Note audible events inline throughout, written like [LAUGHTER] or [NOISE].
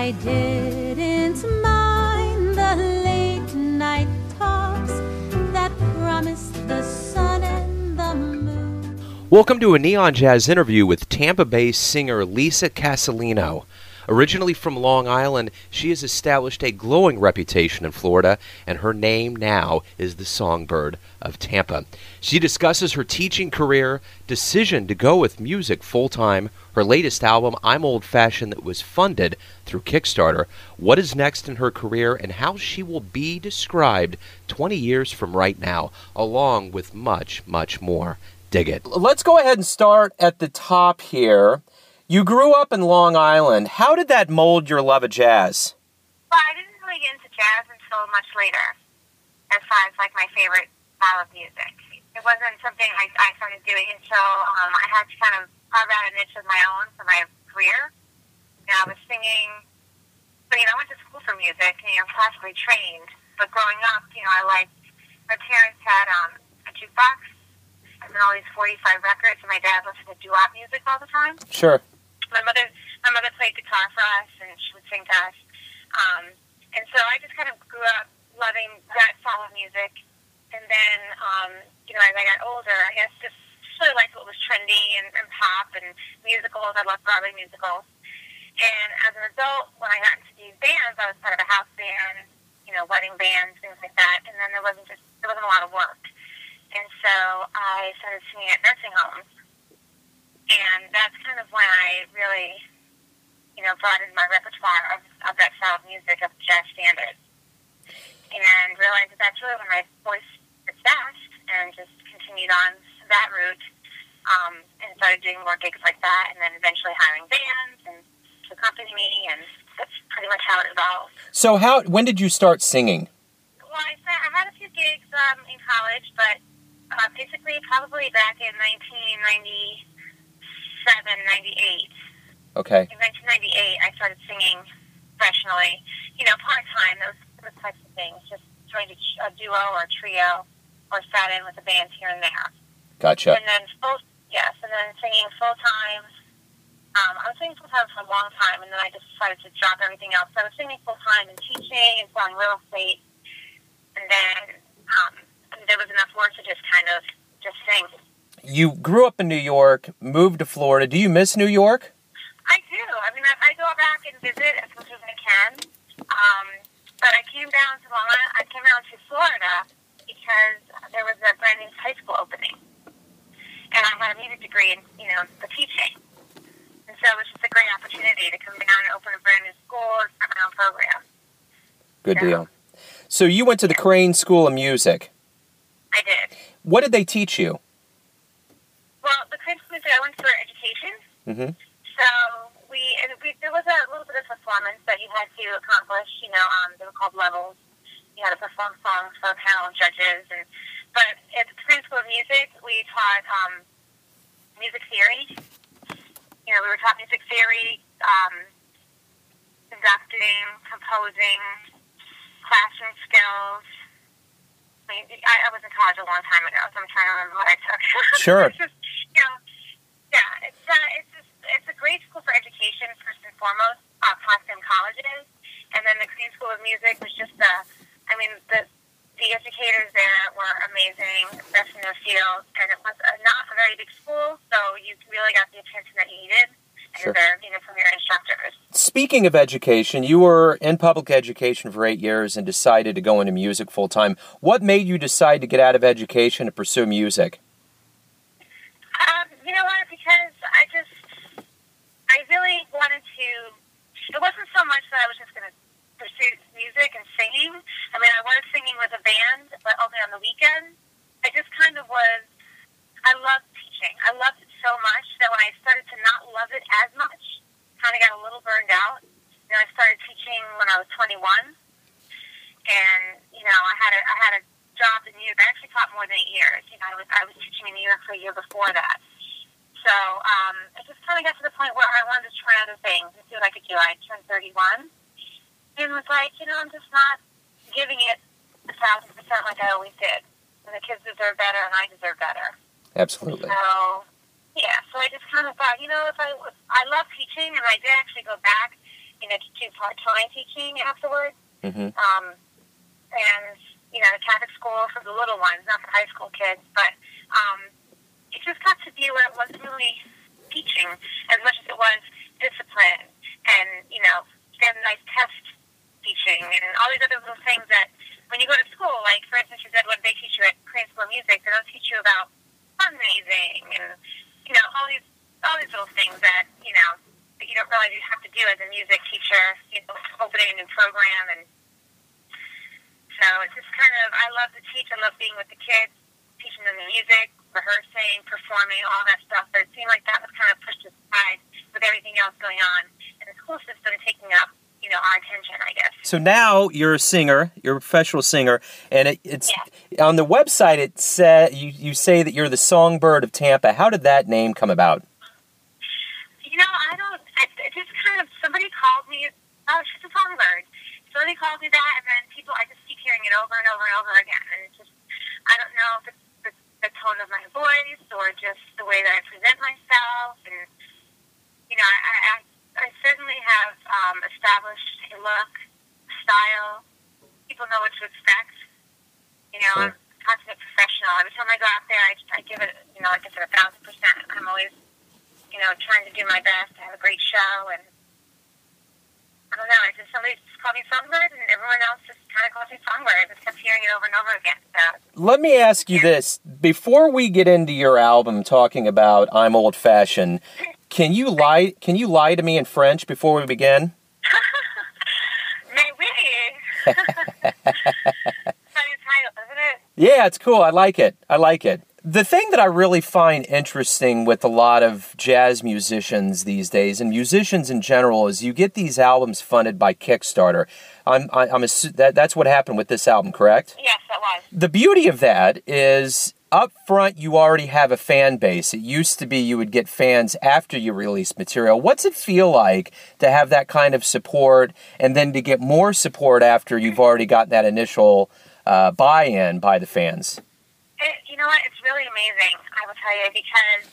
I didn't mind the late night talks that promised the sun and the moon. Welcome to a Neon Jazz interview with Tampa Bay singer Lisa Casalino. Originally from Long Island, she has established a glowing reputation in Florida, and her name now is the Songbird of Tampa. She discusses her teaching career, decision to go with music full time, her latest album, I'm Old Fashioned, that was funded through Kickstarter, what is next in her career, and how she will be described 20 years from right now, along with much, much more. Dig it. Let's go ahead and start at the top here. You grew up in Long Island. How did that mold your love of jazz? Well, I didn't really get into jazz until much later, as far as like my favorite style of music. It wasn't something I, I started doing until um, I had to kind of carve out a niche of my own for my career. You know, I was singing, but you know, I went to school for music, and, you know, classically trained. But growing up, you know, I liked. My parents had um, a jukebox and all these 45 records, and my dad listened to doo-wop music all the time Sure. my mother my mother played guitar for us and she would sing to us. Um, and so I just kind of grew up loving that style of music. And then, um, you know, as I got older, I guess just really liked what was trendy and, and pop and musicals. I loved Broadway musicals. And as an adult, when I got into these bands, I was part of a house band, you know, wedding bands, things like that. And then there wasn't just there wasn't a lot of work. And so I started singing at nursing homes and that's kind of when I really, you know, broadened my repertoire of, of that style of music, of jazz standards, and realized that that's really when my voice is best, and just continued on that route, um, and started doing more gigs like that, and then eventually hiring bands and to accompany me, and that's pretty much how it evolved. So, how? When did you start singing? Well, I, I had a few gigs um, in college, but uh, basically probably back in 1997, 98. Okay. in 1998, I started singing professionally, you know, part time, those, those types of things, just joined a, a duo or a trio or sat in with a band here and there. Gotcha. And then full, yes, and then singing full time. Um, I was singing full time for a long time, and then I just decided to drop everything else. So I was singing full time and teaching and selling real estate, and then um, there was enough work to just kind of just sing. You grew up in New York, moved to Florida. Do you miss New York? I do. I mean, I, I go back and visit as much as I can. Um, but I came down to Long I came down to Florida because there was a brand new high school opening, and I had a music degree in you know the teaching. And so it was just a great opportunity to come down and open a brand new school and start my own program. Good Yeah. deal. So, you went to the Crane School of Music. I did. What did they teach you? Well, the Crane School of Music, I went for education. Mm-hmm. So we, and we there was a little bit of performance that you had to accomplish. You know, um, they were called levels. You had to perform songs for a panel of judges, and but at the Crane School of Music, we taught um, music theory. You know, we were taught music theory, um, conducting, composing, classroom skills. I, mean, I, I was in college a long time ago, so I'm trying to remember what I took. [LAUGHS] Sure. it's just, you know, yeah, it's uh, it's just, it's a great school for education first and foremost, uh, Potsdam colleges, and then the Crane School of Music was just the, I mean the the educators there were amazing, best in their field, and it was a, not a very big school, so you really got the attention that you needed, and Sure. they're you know from your instructors. Speaking of education, you were in public education for eight years and decided to go into music full time. What made you decide to get out of education to pursue music? Um, you know what? Because I just, I really wanted to. It wasn't so much that I was just going to pursue music and singing. I mean, I was singing with a band, but only on the weekend. I just kind of was. I loved teaching. I loved it so much that when I started to not love it as much, kind of got a little burned out. You know, I started teaching when I was 21, and you know, I had a I had a job in New York. I actually taught more than eight years. You know, I was I was teaching in New York for a year before that. So um, it just kind of got to the point where I wanted to try other things and see what I could do. I turned 31 and was like, you know, I'm just not giving it a thousand percent like I always did. And the kids deserve better, and I deserve better. Absolutely. So, yeah, so I just kind of thought, you know, if I I love teaching, and I did actually go back you know, to do part-time teaching afterwards. hmm Um, and, you know, the Catholic school for the little ones, not for high school kids. But um, it just got to be where it wasn't really teaching as much as it was discipline and, you know, standardized test teaching and all these other little things that when you go to school, like, for instance, you said what they teach you at Crane School of Music, they don't teach you about fundraising and, you know, all these, all these little things that, you know, that you don't realize you have to do as a music teacher, you know, opening a new program and so it's just kind of, I love to teach. I love being with the kids, teaching them the music, rehearsing, performing, all that stuff. But it seemed like that was kind of pushed aside with everything else going on and the school system taking up, you know, our attention, I guess. So now you're a singer, you're a professional singer, and it, it's on the website. It said you, you say that you're the songbird of Tampa. How did that name come about? You know, I don't, it, it just kind of, somebody called me, oh, she's a songbird. Somebody called me that, and then people, I just keep hearing it over and over and over again. And it's just, I don't know if it's the, the tone of my voice or just the way that I present myself. And, you know, I, I, I certainly have um, established a look, style. People know what to expect. You know, Sure. I'm a consummate professional. Every time I go out there, I, just, I give it, you know, like I said, a thousand percent. I'm always, you know, trying to do my best to have a great show. And I don't know, I just somebody just called me Songbird, and everyone else just kind of calls me Songbird. I just kept hearing it over and over again. So, Let me ask you this: before we get into your album, talking about "I'm Old Fashioned," can you lie? Can you lie to me in French before we begin? [LAUGHS] mais oui. Funny title, isn't it? Yeah, it's cool. I like it. I like it. The thing that I really find interesting with a lot of jazz musicians these days, and musicians in general, is you get these albums funded by Kickstarter. I'm, I- I'm that that's what happened with this album, correct? Yes, that was. The beauty of that is up front you already have a fan base. It used to be you would get fans after you release material. What's it feel like to have that kind of support and then to get more support after you've already got that initial uh, buy-in by the fans? It, you know what? It's really amazing. I will tell you because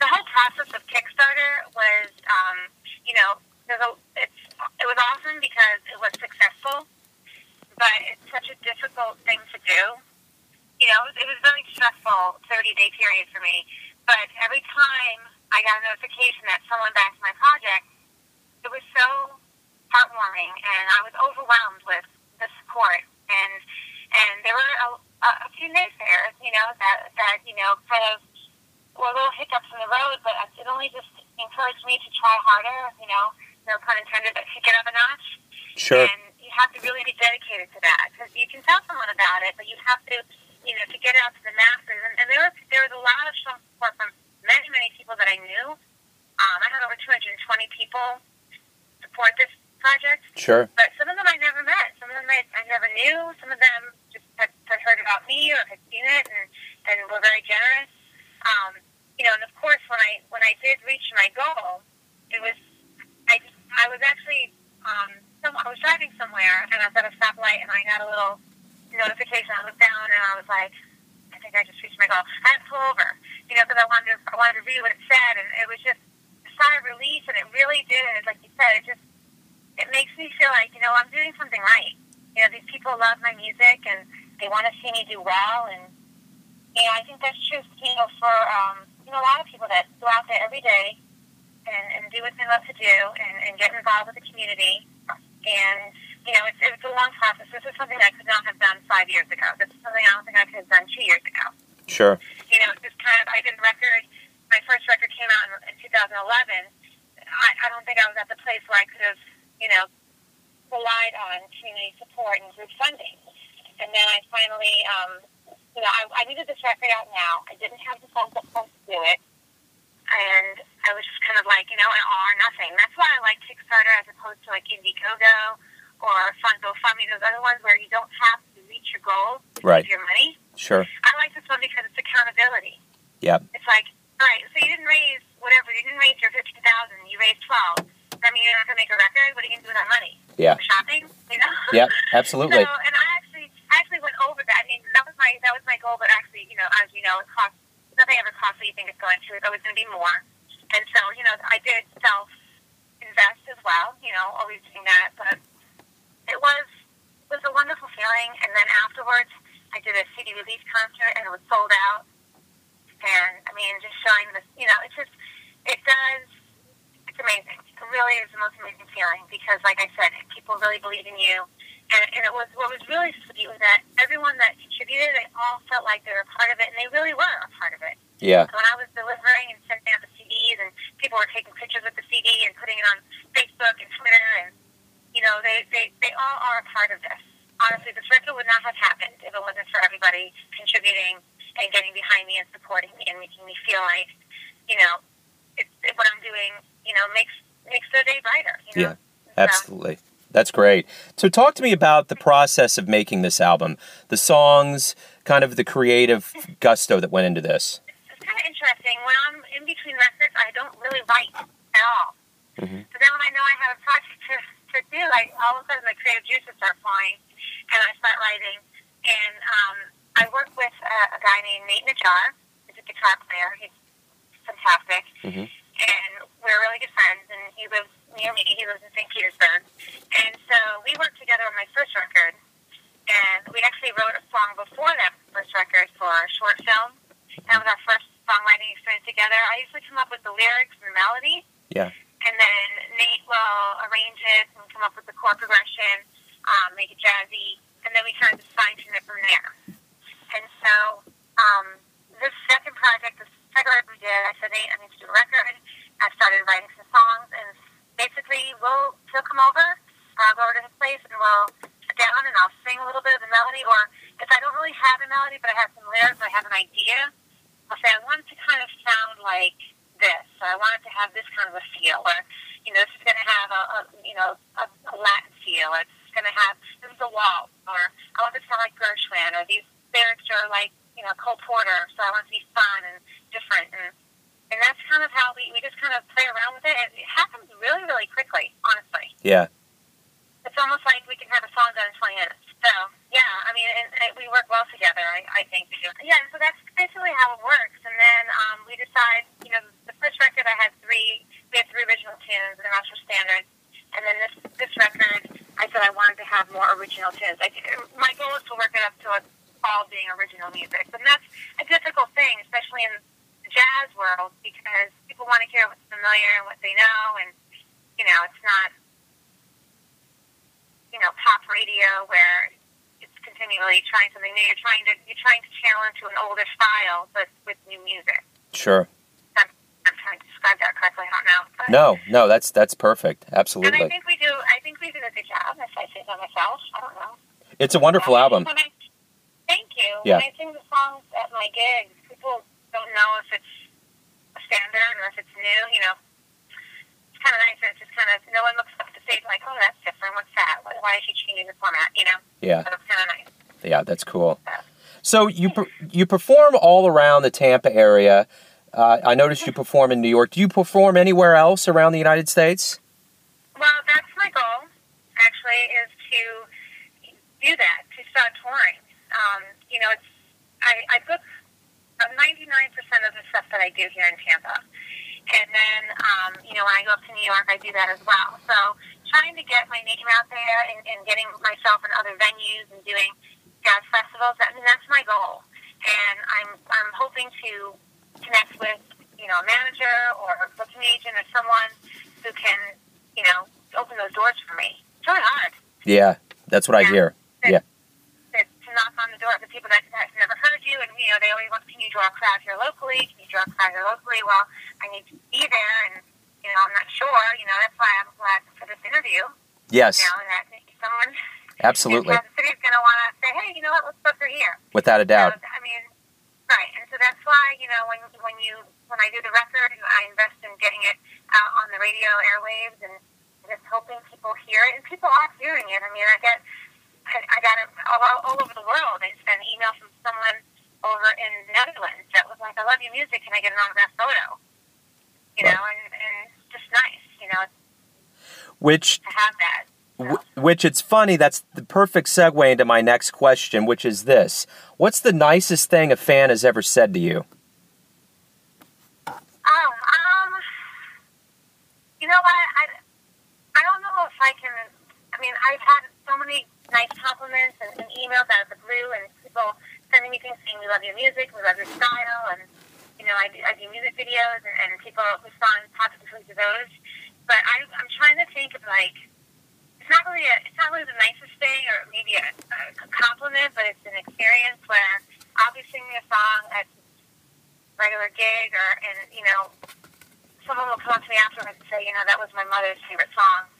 the whole process of Kickstarter was, um, you know, a, it was awesome because it was successful, but it's such a difficult thing to do. You know, it was, it was a very stressful 30 day period for me. But every time I got a notification that someone backed my project, it was so heartwarming, and I was overwhelmed with the support. And and there were a, a, few naysayers, you know, that that you know kind of were little hiccups in the road, but it only just encouraged me to try harder. You know, no pun intended, but kick it up a notch. Sure. And you have to really be dedicated to that because you can tell someone about it, but you have to, you know, to get it out to the masses. And, and there was there was a lot of strong support from many many people that I knew. Um, I had over 220 people support this project Sure. but some of them I never met. Some of them I, I never knew. Some of them just had, had heard about me or had seen it and, and were very generous. Um, you know, and of course, when I when I did reach my goal, it was I just I was actually um, some, I was driving somewhere and I was at a stoplight and I got a little notification. I looked down and I was like, I think I just reached my goal. I had to pull over, you know, because I wanted to I wanted to read what it said, and it was just a sigh of relief, and it really did. Like you said, it just it makes me feel like, you know, I'm doing something right. You know, these people love my music and they want to see me do well. And, you know, I think that's true, you know, for, um, you know, a lot of people that go out there every day and, and do what they love to do and, and get involved with the community. And, you know, it's, it's a long process. This is something I could not have done five years ago. This is something I don't think I could have done two years ago Sure. you know, just kind of, I did record, my first record came out in, in 2011. I, I don't think I was at the place where I could have, you know, relied on community support and group funding. And then I finally, um, you know, I, I needed this record out now. I didn't have the funds up front to do it. And I was just kind of like, you know, an all or nothing. That's why I like Kickstarter as opposed to like Indiegogo or FundGoFundMe, those other ones where you don't have to reach your goal to Right. your money. Sure. I like this one because it's accountability. Yep. It's like, all right, so you didn't raise whatever, you didn't raise your fifty thousand, you raised twelve. Does that mean you're not gonna make a record? What are you gonna do with that money? Yeah. Shopping? You know? [LAUGHS] Yep. Absolutely. So, and I actually, I actually went over that. I mean, that was my, that was my goal. But actually, you know, as you know, it costs nothing ever costs what you think it's going to. It's always going to be more. And so, you know, I did self invest as well. You know, always doing that, but it was it was a wonderful feeling. And then afterwards, I did a CD release concert, and it was sold out. And I mean, just showing this, you know, it's just it does. It's amazing. It really is the most amazing feeling because, like I said, people really believe in you. And, and it was what was really sweet was that everyone that contributed, they all felt like they were a part of it, and they really were a part of it. Yeah. When I was delivering and sending out the CDs, and people were taking pictures with the CD and putting it on Facebook and Twitter, and you know, they they they all are a part of this. Honestly, this record would not have happened if it wasn't for everybody contributing and getting behind me and supporting me and making me feel like, you know, it, it, what I'm doing, you know, makes makes their day brighter. You know? Yeah, absolutely. That's great. So, talk to me about the process of making this album, the songs, kind of the creative gusto that went into this. It's kind of interesting. When I'm in between records, I don't really write at all. Mhm. So then, when I know I have a project to, to do, like all of a sudden the creative juices start flowing, and I start writing. And um, I work with a, a guy named Nate Najar. He's a guitar player. He's fantastic. Mhm. And we're really good friends, and he lives near me. He lives in St. Petersburg. And so we worked together on my first record, and we actually wrote a song before that first record for a short film. That was our first songwriting experience together. I usually come up with the lyrics and the melody, Yeah. And then Nate will arrange it and come up with the chord progression, um, make it jazzy, and then we kind of fine tune it from there. And so um, this second project, this second record we did, I said, Nate, I need to do a record. I started writing some songs, and basically we'll he'll come over, I'll go over to his place, and we'll sit down and I'll sing a little bit of the melody, or if I don't really have a melody, but I have some lyrics, I have an idea, I'll say I want it to kind of sound like this, or I want it to have this kind of a feel, or you know, this is going to have a, a you know a, a Latin feel. It's going to have this is a waltz, or I want it to sound like Gershwin, or these lyrics are like you know Cole Porter, so I want it to be fun and different, and and that's kind of how we we just kind of play around with it. And it happens really really quickly, honestly. Yeah. It's almost like we can have a song done in 20 minutes. So, yeah, I mean, and, and we work well together, I, I think. Yeah, so that's basically how it works. And then um, we decide, you know, the first record I had three, we had three original tunes, and rest were standards. And then this this record, I said I wanted to have more original tunes. I, my goal is to work it up to all being original music. And that's a difficult thing, especially in the jazz world, because people want to hear what's familiar and what they know. And, you know, it's not you know, pop radio where continually trying something new. You're trying to you're trying to channel into an older style, but with new music. Sure. I'm, I'm trying to describe that correctly. I don't know. But, No, no, that's that's perfect. Absolutely. And I think we do. I think we do a good job. If I say so myself, I don't know. It's a wonderful Um, album. I, thank you. Yeah. When I sing the songs at my gigs, people don't know if it's a standard or if it's new. You know, it's kind of nice. It's just kind of no one looks say like, oh, that's different. What's that? Why- Why is she changing the format? You know, Yeah. so it's kind of nice. Yeah, that's cool. So you per- you perform all around the Tampa area. Uh, I noticed you perform in New York. Do you perform anywhere else around the United States? Well, that's my goal. Actually, is to do that to start touring. Um, you know, it's I, I book ninety nine percent of the stuff that I do here in Tampa, and then um, you know when I go up to New York, I do that as well. So trying to get my name out there and, and getting myself in other venues and doing jazz festivals. I mean, that's my goal, and I'm I'm hoping to connect with you know a manager or a booking agent or someone who can you know open those doors for me. It's really hard Yeah, that's what I hear. Yeah. to, to knock on the door of the people that, that have never heard you, and you know they always want, can you draw a crowd here locally? Can you draw a crowd here locally? Well, I need to be there, and you know I'm not sure. You know that's why I'm glad for this interview. Yes, You know, and that someone absolutely, in Kansas City is going to want to say, hey, you know what? Let's book her here. without a doubt. So, I mean, right, and so that's why you know when when you when I do the record, I invest in getting it out on the radio airwaves and just hoping people hear it, and people are hearing it. I mean, I get I, I got it all, all over the world. I just got an email from someone over in the Netherlands that was like, "I love your music. Can I get an autographed photo?" You Right. know, and, and just nice, you know, Which, to have that. wh- which it's funny. That's the perfect segue into my next question, which is this: What's the nicest thing a fan has ever said to you? Oh, um, you know what? I, I don't know if I can. I, mean, I've had so many nice compliments and, and emails out of the blue, and people sending me things saying we love your music, we love your style, and you know, I do, I do music videos, and, and people respond positively to those. But I'm, I'm trying to think of like it's not really a, it's not really the nicest thing, or maybe a, a compliment, but it's an experience where I'll be singing a song at regular gig, or and you know, someone will come up to me afterwards and say, you know, that was my mother's favorite song,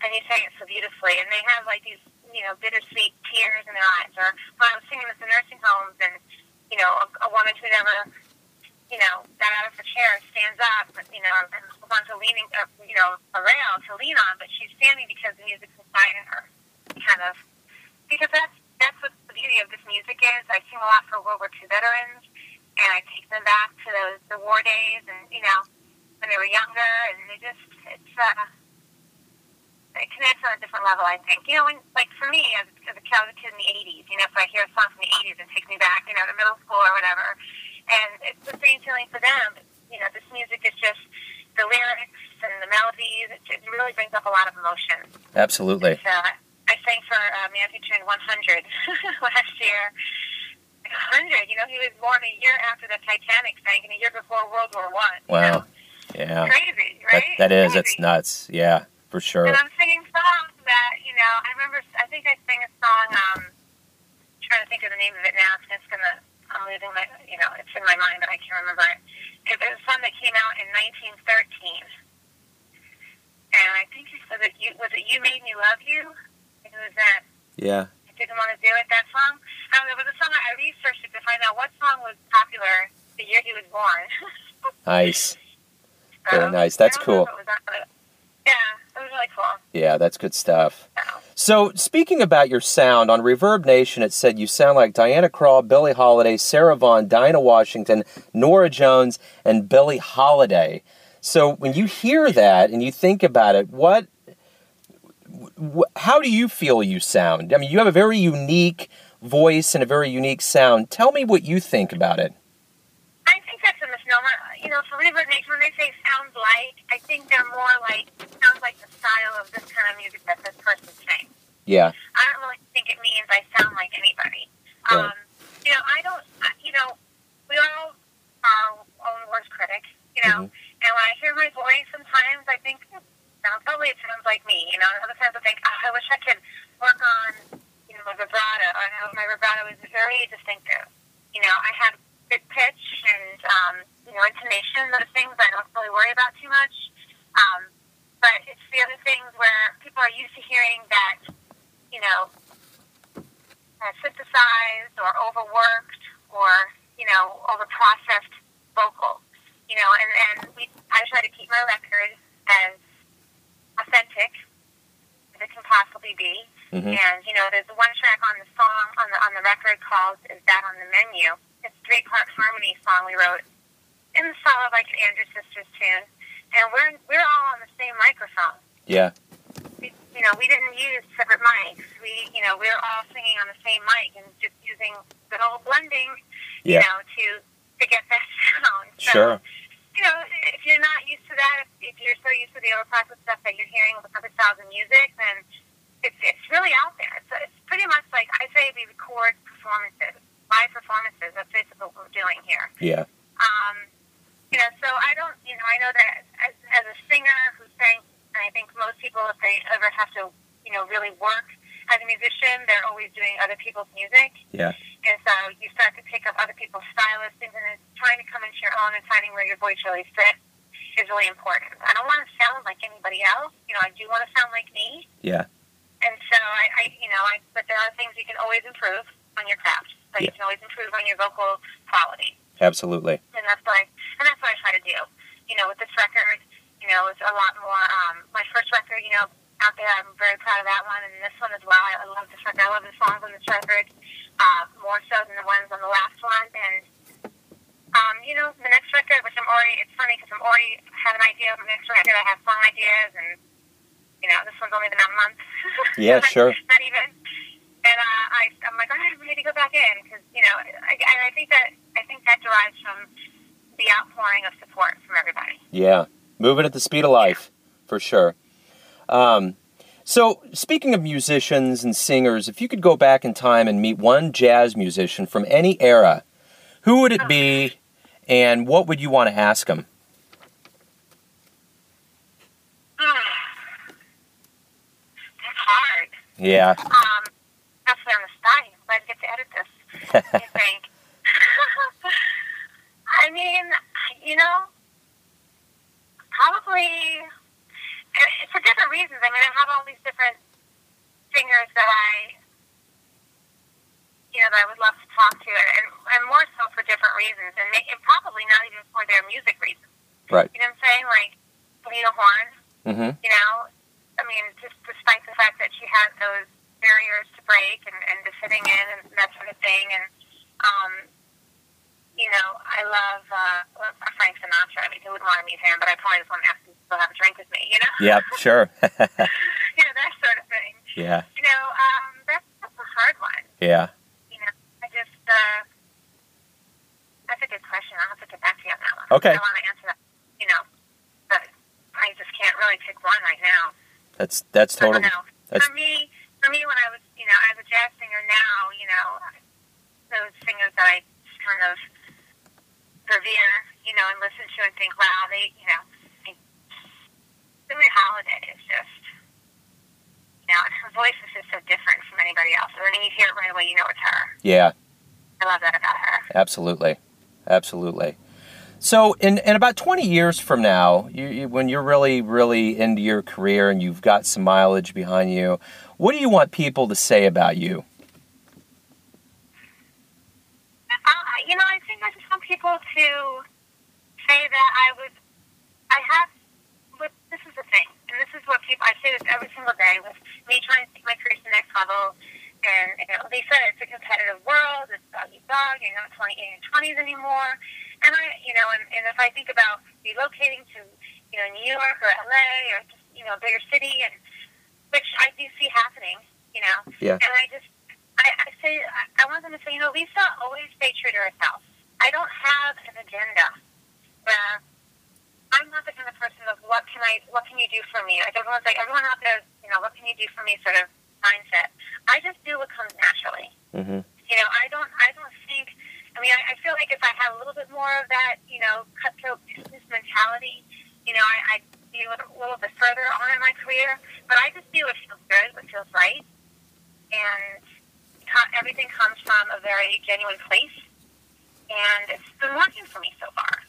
and you sang it so beautifully, and they have like these you know bittersweet tears in their eyes, or when I was singing at the nursing homes, and you know, a, a woman who never you know, got out of her chair, stands up, you know, and holds on to leaning, uh, you know, a rail to lean on, but she's standing because the music's inside of her, kind of. Because that's that's what the beauty of this music is. I sing a lot for World War II veterans, and I take them back to those the war days, and you know, when they were younger, and they just it's uh, it connects on a different level. I think you know, when like for me as, as a kid in the '80s, you know, if I hear a song from the '80s, it takes me back, you know, to middle school or whatever and it's the same feeling for them. You know, this music is just the lyrics and the melodies. It, it really brings up a lot of emotion. Absolutely. So I sang for uh, Matthew Tune 100 [LAUGHS] last year. 100. You know, he was born a year after the Titanic sank and a year before World War One. Wow. Yeah. Crazy, right? That, that is. Crazy. It's nuts. Yeah, for sure. And I'm singing songs that, you know, I remember, I think I sang a song, um, trying to think of the name of it now, it's going to, I'm losing my, you know, it's in my mind, but I can't remember it. It was a song that came out in 1913. And I think it said that you, was it You Made Me Love You? It was that, Yeah. I didn't want to do it, that song. Um, it was a song I researched it to find out what song was popular the year he was born. [LAUGHS] Nice. So, Very nice. That's I don't know cool. if it was on it. Yeah, it was really cool. Yeah, that's good stuff. So, So, speaking about your sound, on ReverbNation, it said you sound like Diana Krall, Billie Holiday, Sarah Vaughan, Dinah Washington, Norah Jones, and Billie Holiday. So, when you hear that and you think about it, what, wh- how do you feel you sound? I mean, you have a very unique voice and a very unique sound. Tell me what you think about it. I think that's a misnomer. You know, for ReverbNation, when they say sounds like, I think they're more like, sounds like the style of this kind of music that this person sings. Yeah, I don't really think it means I sound like anybody. Right. Um, you know, I don't, you know, we all are our own worst critic, you know, Mhm. and when I hear my voice, sometimes I think, hmm, sounds probably it sounds like me, you know, and other times I think, oh, I wish I could work on, you know, my vibrato. I know my vibrato is very distinctive. You know, I have good pitch and, um, you know, intonation, those things I don't really worry about too much. Um, but it's the other things where people are used to hearing that, you know, uh, synthesized or overworked or, you know, overprocessed vocal. You know, and, and we, I try to keep my record as authentic as it can possibly be. Mhm. And, you know, there's one track on the song, on the, on the record called Is That on the Menu? It's a three-part harmony song we wrote in the style of like an Andrew Sisters tune. And we're, we're all on the same microphone yeah, you know, we didn't use separate mics. We, you know, we were all singing on the same mic and just using good old blending, you know, to to get that [LAUGHS] sound. So, Sure. You know, if you're not used to that, if, if you're so used to the overprocessed stuff that you're hearing with other styles of music, then it's it's really out there. It's, it's pretty much like I say we record performances, live performances. That's basically what we're doing here. yeah, Um, you know, so I don't, you know, I know that as, as a singer who sang, and I think most people, if they ever have to, you know, really work as a musician, they're always doing other people's music. yeah, And so you start to pick up other people's style listings and then trying to come into your own and finding where your voice really fits is really important. I don't want to sound like anybody else. You know, I do want to sound like me. yeah, And so I, I you know, I, but there are things you can always improve on your craft. So you can always improve on your vocal quality absolutely. and that's what I, and that's what I try to do. You know, with this record, you know, it's a lot more. Um, my first record, you know, out there, I'm very proud of that one, and this one as well. I, I love this record. I love the songs on this record uh, more so than the ones on the last one. And um, you know, the next record, which I'm already, it's funny because I'm already have an idea of the next record. I have song ideas, and you know, this one's only been a month. [LAUGHS] Yeah, sure. Not even. And uh, I, I'm like, I'm ready to go back in because you know, I, and I think that I think that derives from the outpouring of support from everybody. Yeah, moving at the speed of life, for sure. Um, So, speaking of musicians and singers, if you could go back in time and meet one jazz musician from any era, who would it be and what would you want to ask him? That's hard. Yeah. Um, that's on the spot. I'm glad to get to edit this. I [LAUGHS] think. [LAUGHS] I mean, you know, probably for different reasons. I mean, I have all these different singers that I, you know, that I would love to talk to, and, and more so for different reasons, and, and probably not even for their music reasons. Right. You know what I'm saying? Like Lena Horne. Mm-hmm. You know, I mean, just despite the fact that she has those barriers to break and, and to fitting in and that sort of thing, and um, you know, I love uh, Frank Sinatra. I mean, who would want to meet him? But I probably just want to ask him to still have a drink with me. You know? Yep, [LAUGHS] sure. [LAUGHS] you know that sort of thing. yeah, You know, um, that's, that's a hard one. yeah. You know, I just uh, that's a good question. I'll have to get back to you on that one. Okay. I want to answer that. You know, but I just can't really pick one right now. That's that's totally. that's- For me, for me, when I was, you know, as a jazz singer now, you know, those singers that I kind of revere, you know, and listen to and think, wow, they, you know, Billie Holiday is just, you know, and her voice is just so different from anybody else. And then you hear it right away, you know it's her. Yeah, I love that about her. absolutely, absolutely. So, in, in about 20 years from now, you, you, when you're really, really into your career and you've got some mileage behind you, what do you want people to say about you? Uh, you know, I think I just want people to say that I was, I have, but this is the thing, and this is what people, I say this every single day with me trying to take my career to the next level. And, you know, they said it's a competitive world, it's dog eat dog, you're not 20 and 20s anymore. And I, you know, and, and if I think about relocating to, you know, New York or LA or just, you know, a bigger city, and which I do see happening, you know, Yeah. and I just, I, I say, I, I want them to say, you know, Lisa, always stay true to herself. I don't have an agenda. Uh, I'm not the kind of person of what can I, what can you do for me? Like everyone's like, everyone out there, you know, what can you do for me? Sort of mindset. I just do what comes naturally. Mm-hmm. You know, I don't, I don't think. I mean, I, I feel like if I had a little bit more of that, you know, cutthroat business mentality, you know, I, I'd be a little, little bit further on in my career. But I just do what feels good, what feels right, and everything comes from a very genuine place, and it's been working for me so far.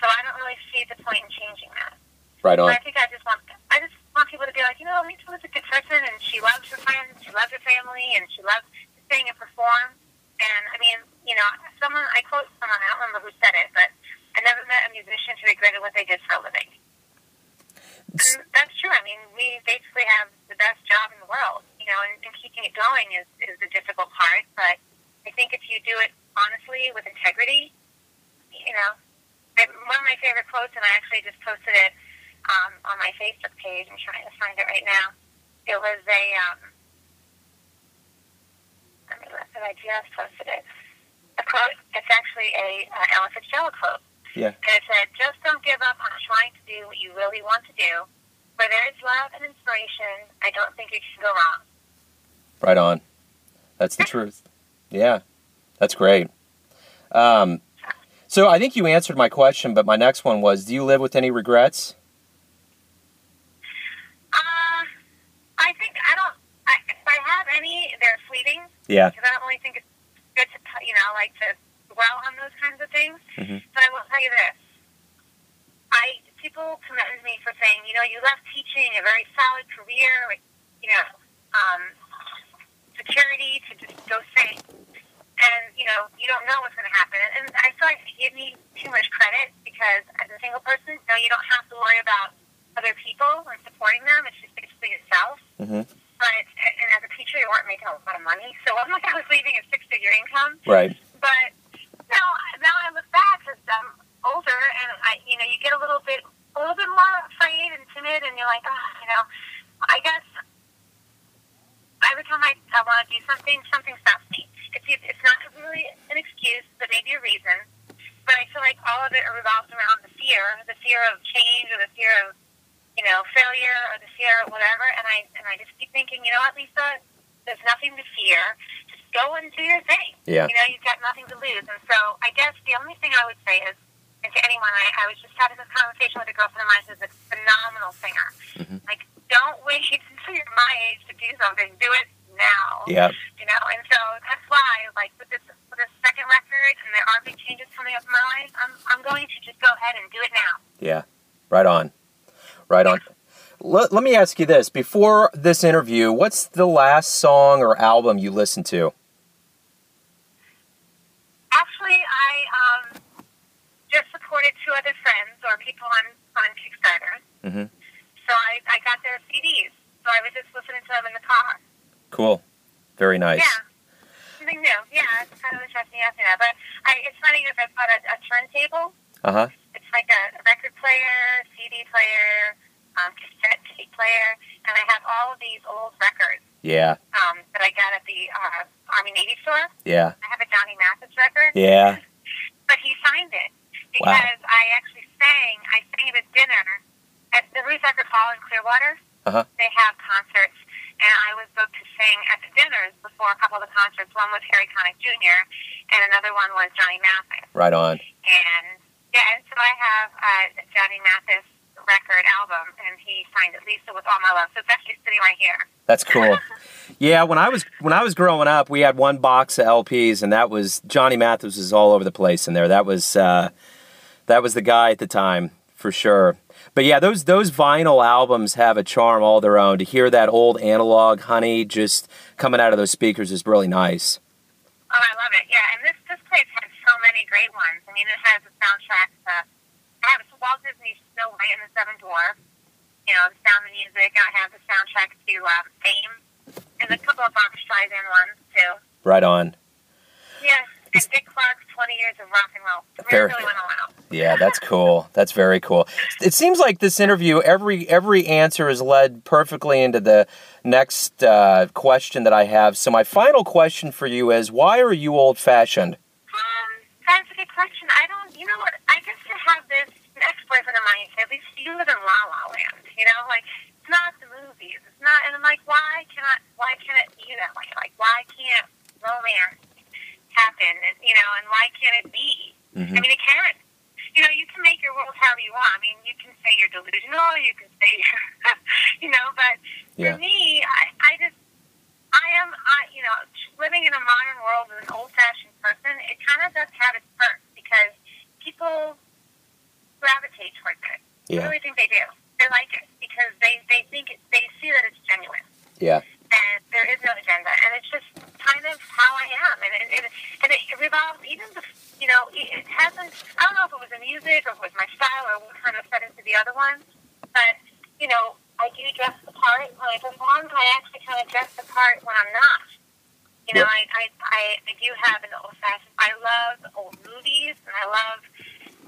So I don't really see the point in changing that. Right on. But I think I just want I just want people to be like, you know, Lisa was a good person, and she loves her friends, she loves her family, and she loves to sing and perform. And I mean, you know, someone I quote someone I don't remember who said it, but I never met a musician who regretted what they did for a living. And that's true. I mean, we basically have the best job in the world, you know, and, and keeping it going is is the difficult part. But I think if you do it honestly with integrity, you know, I- one of my favorite quotes, and I actually just posted it um, on my Facebook page. I'm trying to find it right now. It was a, um, let me look, I just posted it. A quote. It's actually a uh, Ella Fitzgerald quote. Yeah. And it said, "Just don't give up on trying to do what you really want to do. Where there is love and inspiration, I don't think you can go wrong." Right on. That's the truth. Yeah, that's great. Um, so I think you answered my question, but my next one was: Do you live with any regrets? Uh, I think I don't. I, if I have any, they're fleeting. Yeah. because I don't really think it's good to, you know, like to dwell on those kinds of things. Mhm. But I will tell you this: I people commend me for saying, you know, you left teaching a very solid career, with, you know, um, security to just go sing, and you know, you don't know what's going to happen. And I feel like they give me too much credit because as a single person, no, you don't have to worry about other people and supporting them. It's just basically yourself Mm-hmm. but and as a teacher, you weren't making a lot of money, so it wasn't like [LAUGHS] I was leaving a six-figure income. Right. But now, now I look back as I'm older, and I, you know, you get a little bit, a little bit more afraid and timid, and you're like, oh, you know, I guess every time I, I want to do something, something stops me. It's it's not really an excuse, but maybe a reason. But I feel like all of it revolves around the fear, the fear of change, or the fear of you know, failure or the fear or whatever. And I and I just keep thinking, you know what, Lisa, there's nothing to fear. Just go and do your thing. Yeah. You know, you've got nothing to lose. And so I guess the only thing I would say is, and to anyone, I, I was just having this conversation with a girlfriend of mine who's a phenomenal singer. Mhm. Like, don't wait [LAUGHS] until you're my age to do something. Do it now. Yeah. You know, and so that's why, like, with this with this second record, and there are big changes coming up in my life, I'm I'm going to just go ahead and do it now. Yeah, right on. Right on. Let, let me ask you this. Before this interview, what's the last song or album you listened to? Actually, I um, just supported two other friends or people on, on Kickstarter. Mhm. So I, I got their CDs. So I was just listening to them in the car. Cool. Very nice. Yeah. Something new. Yeah, it's kind of interesting asking that. But I, it's funny if I bought a, a turntable. Uh huh. It's like a record player, CD player, um, cassette tape player, and I have all of these old records Yeah. um, that I got at the uh, Army Navy store. Yeah. I have a Johnny Mathis record. Yeah. [LAUGHS] but he signed it Wow. because I actually sang. I sang at dinner at the Ruth Eckerd Hall in Clearwater. Uh-huh. They have concerts, and I was booked to sing at the dinners before a couple of the concerts. One was Harry Connick Jr., and another one was Johnny Mathis. Right on. And yeah, and so I have uh, a Johnny Mathis record album, and he signed it, Lisa with All My Love. So it's actually sitting right here. That's cool. [LAUGHS] Yeah, when I was when I was growing up, we had one box of LPs, and that was Johnny Mathis was all over the place in there. That was uh, that was the guy at the time for sure. But yeah, those those vinyl albums have a charm all their own. To hear that old analog honey just coming out of those speakers is really nice. Oh, I love it. Yeah, and this this place has so many great ones. I mean, it has a soundtrack to I have Walt Disney's Snow White and the Seven Dwarfs. You know, the Sound of Music. I have the soundtrack to um, Fame, and a couple of Barbra Streisand ones too. Right on. Yeah, and Dick Clark's Twenty Years of Rock and Roll. Really, really went all out. Yeah, that's cool. That's very cool. It seems like this interview, every every answer is led perfectly into the next uh, question that I have. So my final question for you is, why are you old fashioned? Um, that's a good question. I don't. You know what? I guess I have this ex-boyfriend of mine. At least you live in La La Land. You know, like it's not the movies. It's not. And I'm like, why cannot? Why can't it be that way? Like, why can't romance happen? And you know, and why can't it be? Mhm. I mean, it can. You know, you can make your world however you want. I mean, you can say you're delusional. You can say, [LAUGHS] you know, but Yeah. for me, I, I just, I am, I, you know, living in a modern world as an old-fashioned person, it kind of does have its perks because people gravitate towards it. I really think they do. They like it because they, they think it, they see that it's genuine Yeah. and there is no agenda, and it's just kind of how I am, and it, it, and it revolves even the, you know, it, hasn't. I don't know if it was the music or if it was my style or what kind of fed into the other ones, but you know, I do dress the part when I perform. I actually kind of dress the part when I'm not. You know, Yeah. I, I, I, I do have an old fashioned. I love old movies, and I love,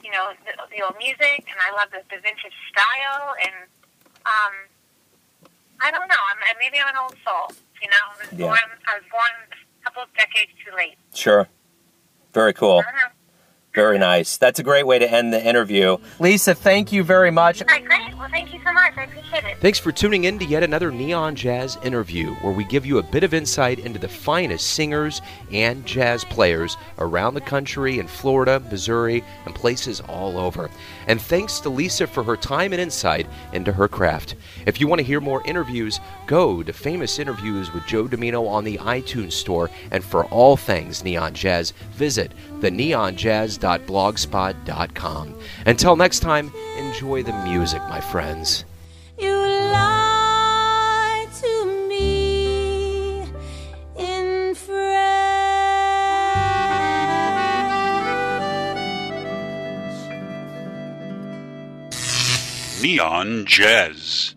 you know, the, the old music, and I love the, the vintage style, and um, I don't know. I'm, maybe I'm an old soul. You know, I was Yeah. born. I was born a couple of decades too late. Sure. Very cool. I don't. Very nice. That's a great way to end the interview. Lisa, thank you very much. Well, thank you so much. I appreciate it. Thanks for tuning in to yet another Neon Jazz interview, where we give you a bit of insight into the finest singers and jazz players around the country in Florida, Missouri, and places all over. And thanks to Lisa for her time and insight into her craft. If you want to hear more interviews, go to Famous Interviews with Joe Dimino on the iTunes Store. And for all things Neon Jazz, visit theneonjazz.blogspot.com. Until next time, enjoy the music, my friends. You lie to me in French. Neon Jazz.